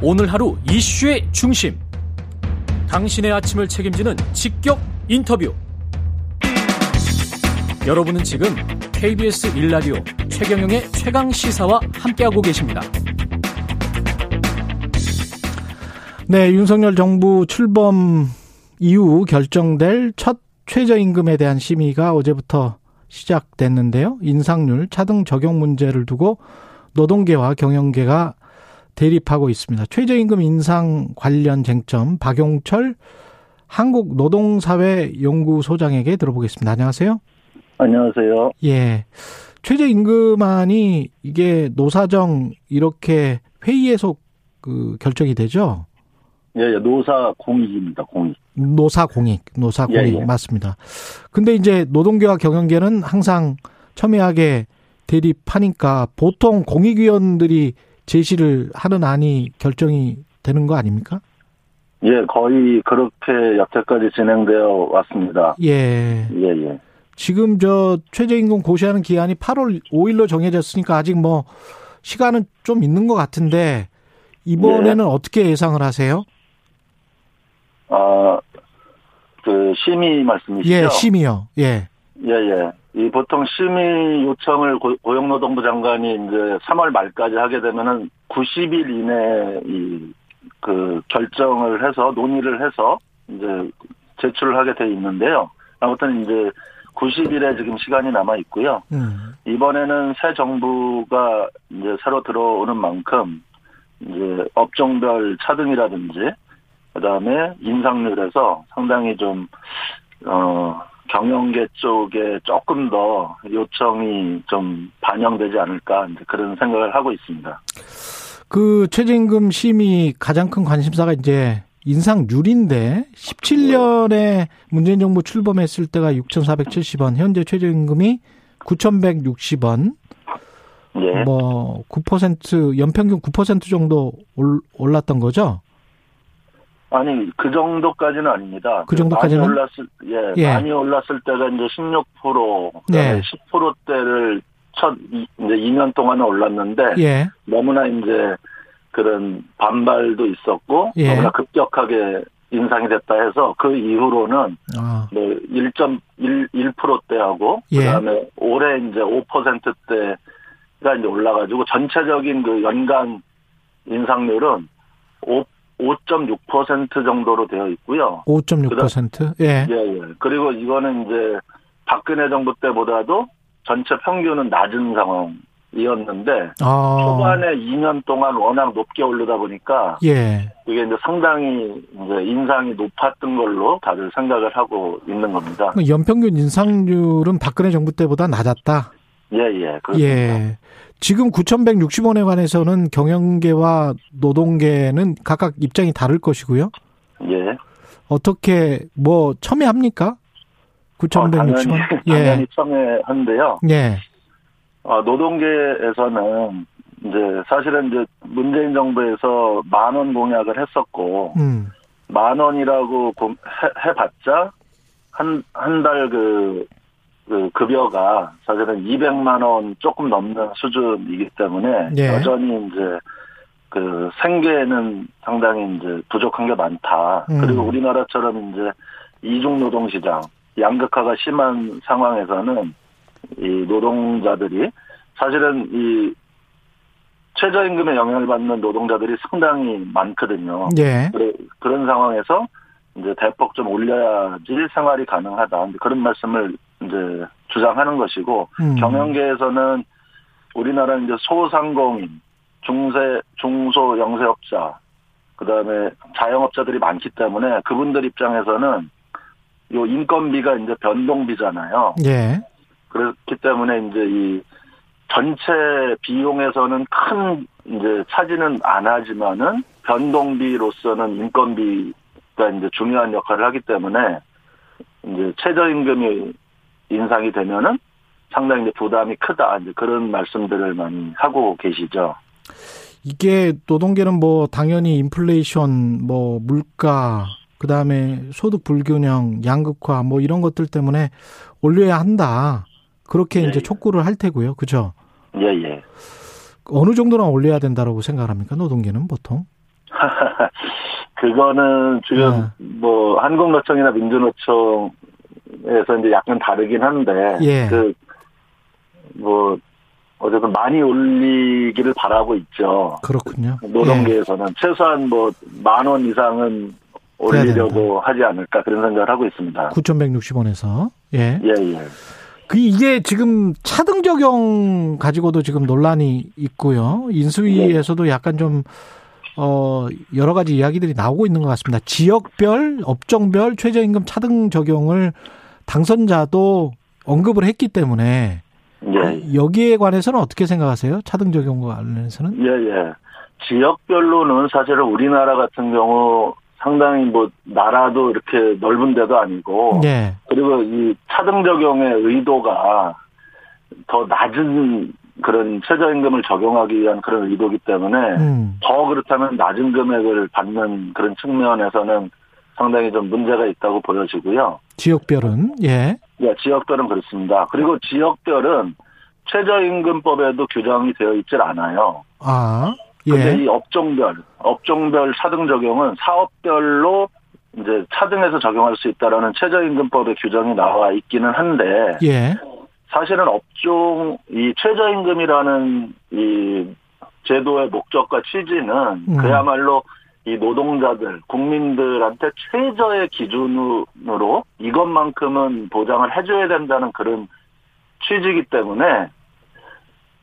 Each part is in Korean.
오늘 하루 이슈의 중심. 당신의 아침을 책임지는 직격 인터뷰. 여러분은 지금 KBS 일라디오 최경영의 최강 시사와 함께하고 계십니다. 네, 윤석열 정부 출범 이후 결정될 첫 최저임금에 대한 심의가 어제부터 시작됐는데요. 인상률, 차등 적용 문제를 두고 노동계와 경영계가 대립하고 있습니다. 최저임금 인상 관련 쟁점 박용철 한국노동사회연구소장에게 들어보겠습니다. 안녕하세요. 안녕하세요. 예. 최저임금안이 이게 노사정 이렇게 회의에서 그 결정이 되죠? 예, 예 노사 공익입니다. 공익. 노사 공익, 노사 공익 예, 예. 맞습니다. 근데 이제 노동계와 경영계는 항상 첨예하게 대립하니까 보통 공익위원들이 제시를 하는 안이 결정이 되는 거 아닙니까? 예, 거의 그렇게 여태까지 진행되어 왔습니다. 예. 예, 예. 지금 저 최저임금 고시하는 기한이 8월 5일로 정해졌으니까 아직 뭐 시간은 좀 있는 것 같은데 이번에는 예. 어떻게 예상을 하세요? 아, 그 심의 말씀이시죠? 예, 심의요. 예. 예, 예. 이 보통 심의 요청을 고, 용노동부 장관이 이제 3월 말까지 하게 되면은 90일 이내 이 그 결정을 해서 논의를 해서 이제 제출을 하게 돼 있는데요. 아무튼 이제 90일에 지금 시간이 남아 있고요. 음. 이번에는 새 정부가 이제 새로 들어오는 만큼 이제 업종별 차등이라든지 그다음에 인상률에서 상당히 좀 어, 경영계 쪽에 조금 더 요청이 좀 반영되지 않을까 그런 생각을 하고 있습니다. 그 최저임금 심의 가장 큰 관심사가 이제 인상률인데 17년에 문재인 정부 출범했을 때가 6,470원, 현재 최저임금이 9,160원. 예. 뭐9% 연평균 9% 정도 올랐던 거죠? 아니 그 정도까지는 아닙니다. 그 정도까지는 많이 올랐을 예, 예. 많이 올랐을 때가 이제 16% 예. 10%대를 첫 이제 2년 동안은 올랐는데 예. 너무나 이제 그런 반발도 있었고 예. 너무나 급격하게 인상이 됐다 해서 그 이후로는 아. 뭐 1.1%대하고 예. 그다음에 올해 이제 5%대가 이제 올라가지고 전체적인 그 연간 인상률은 5 5.6% 정도로 되어 있고요. 5.6%? 예. 예, 예. 그리고 이거는 이제 박근혜 정부 때보다도 전체 평균은 낮은 상황이었는데 아. 초반에 2년 동안 워낙 높게 오르다 보니까 예. 이게 이제 상당히 이제 인상이 높았던 걸로 다들 생각을 하고 있는 겁니다. 연평균 인상률은 박근혜 정부 때보다 낮았다. 예, 예. 그렇습니다. 예. 지금 9,160원에 관해서는 경영계와 노동계는 각각 입장이 다를 것이고요. 예. 어떻게 뭐 첨예합니까? 9,160원. 어, 당연히, 예. 당연히 첨예한데요. 예. 어, 노동계에서는 이제 사실은 이제 문재인 정부에서 만 원 공약을 했었고 음. 만 원이라고 해, 해봤자 한 한 달그 그 급여가 사실은 200만 원 조금 넘는 수준이기 때문에 예. 여전히 이제 그 생계는 상당히 이제 부족한 게 많다. 음. 그리고 우리나라처럼 이제 이중 노동 시장 양극화가 심한 상황에서는 이 노동자들이 사실은 이 최저임금에 영향을 받는 노동자들이 상당히 많거든요. 예. 그런 상황에서 이제 대폭 좀 올려야지 생활이 가능하다. 그런 말씀을 이제 주장하는 것이고 음. 경영계에서는 우리나라 이제 소상공인, 중세, 중소 영세업자, 그 다음에 자영업자들이 많기 때문에 그분들 입장에서는 요 인건비가 이제 변동비잖아요. 예. 그렇기 때문에 이제 이 전체 비용에서는 큰 이제 차지는 안 하지만은 변동비로서는 인건비가 이제 중요한 역할을 하기 때문에 이제 최저임금이 인상이 되면은 상당히 이제 부담이 크다 이제 그런 말씀들을 많이 하고 계시죠. 이게 노동계는 뭐 당연히 인플레이션, 뭐 물가, 그 다음에 소득 불균형, 양극화 뭐 이런 것들 때문에 올려야 한다. 그렇게 예, 이제 예. 촉구를 할 테고요, 그죠? 예, 예. 어느 정도나 올려야 된다라고 생각합니까, 노동계는 보통? 그거는 지금 네. 뭐 한국노총이나 민주노총 에서 이제 약간 다르긴 한데 예. 그뭐 어쨌든 많이 올리기를 바라고 있죠. 그렇군요. 노동계에서는 예. 최소한 뭐 만 원 이상은 올리려고 하지 않을까 그런 생각을 하고 있습니다. 9,160원에서 예. 예, 예. 그 이게 지금 차등 적용 가지고도 지금 논란이 있고요. 인수위에서도 네. 약간 좀 어, 여러 가지 이야기들이 나오고 있는 것 같습니다. 지역별, 업종별 최저임금 차등 적용을 당선자도 언급을 했기 때문에 예. 여기에 관해서는 어떻게 생각하세요? 차등 적용과 관련해서는? 예, 예. 지역별로는 사실은 우리나라 같은 경우 상당히 뭐 나라도 이렇게 넓은 데도 아니고 네. 그리고 이 차등 적용의 의도가 더 낮은 그런 최저임금을 적용하기 위한 그런 의도기 때문에 음. 더 그렇다면 낮은 금액을 받는 그런 측면에서는 상당히 좀 문제가 있다고 보여지고요. 지역별은 예. 예, 지역별은 그렇습니다. 그리고 지역별은 최저임금법에도 규정이 되어 있질 않아요. 아. 근데 예. 이 업종별, 업종별 차등 적용은 사업별로 이제 차등해서 적용할 수 있다라는 최저임금법의 규정이 나와 있기는 한데 예. 사실은 업종 이 최저임금이라는 이 제도의 목적과 취지는 음. 그야말로 이 노동자들, 국민들한테 최저의 기준으로 이것만큼은 보장을 해줘야 된다는 그런 취지이기 때문에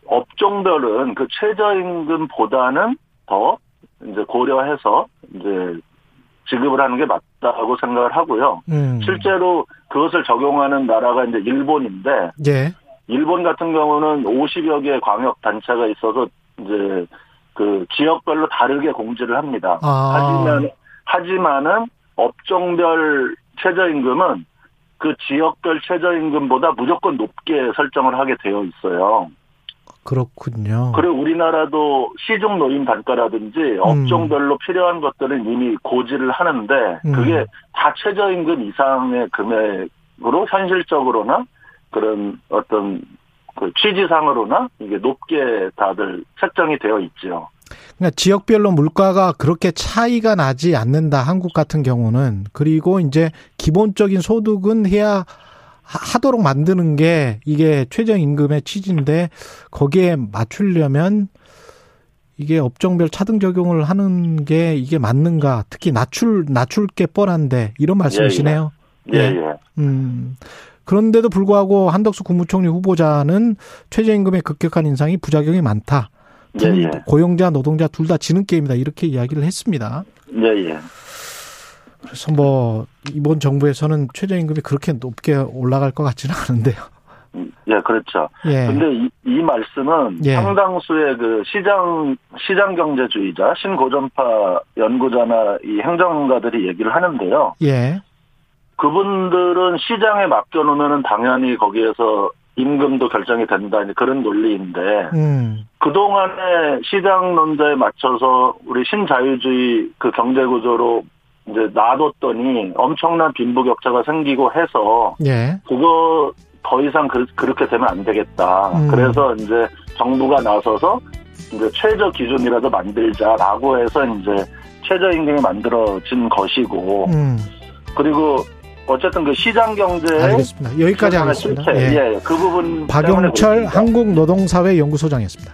업종별은 그 최저임금보다는 더 이제 고려해서 이제 지급을 하는 게 맞다고 생각을 하고요. 음. 실제로 그것을 적용하는 나라가 이제 일본인데, 예. 일본 같은 경우는 50여 개의 광역 단체가 있어서 이제 그 지역별로 다르게 공지를 합니다. 아. 하지만 하지만은 업종별 최저임금은 그 지역별 최저임금보다 무조건 높게 설정을 하게 되어 있어요. 그렇군요. 그리고 우리나라도 시중 노임 단가라든지 음. 업종별로 필요한 것들은 이미 고지를 하는데 음. 그게 다 최저임금 이상의 금액으로 현실적으로나 그런 어떤 그 취지상으로나 이게 높게 다들 책정이 되어 있죠. 그러니까 지역별로 물가가 그렇게 차이가 나지 않는다. 한국 같은 경우는 그리고 이제 기본적인 소득은 해야 하도록 만드는 게 이게 최저 임금의 취지인데 거기에 맞추려면 이게 업종별 차등 적용을 하는 게 이게 맞는가? 특히 낮출 낮출 게 뻔한데 이런 말씀이시네요. 예, 예. 예. 예. 음. 그런데도 불구하고 한덕수 국무총리 후보자는 최저임금의 급격한 인상이 부작용이 많다. 예, 예. 고용자 노동자 둘 다 지는 게임이다 이렇게 이야기를 했습니다. 예, 예. 그래서 뭐 이번 정부에서는 최저임금이 그렇게 높게 올라갈 것 같지는 않은데요. 예, 그렇죠. 예. 근데 이, 이 말씀은 예. 상당수의 그 시장 시장 경제주의자 신고전파 연구자나 이 행정가들이 얘기를 하는데요. 예. 그분들은 시장에 맡겨놓으면 당연히 거기에서 임금도 결정이 된다 그런 논리인데 음. 그동안의 시장 논자에 맞춰서 우리 신자유주의 그 경제 구조로 이제 놔뒀더니 엄청난 빈부격차가 생기고 해서 예. 그거 더 이상 그, 렇게 되면 안 되겠다. 음. 그래서 이제 정부가 나서서 이제 최저 기준이라도 만들자라고 해서 이제 최저임금이 만들어진 것이고 음. 그리고 어쨌든 그 시장 경제 알겠습니다. 여기까지 하겠습니다. 예. 예. 그 부분 박용철 한국노동사회 연구소장이었습니다.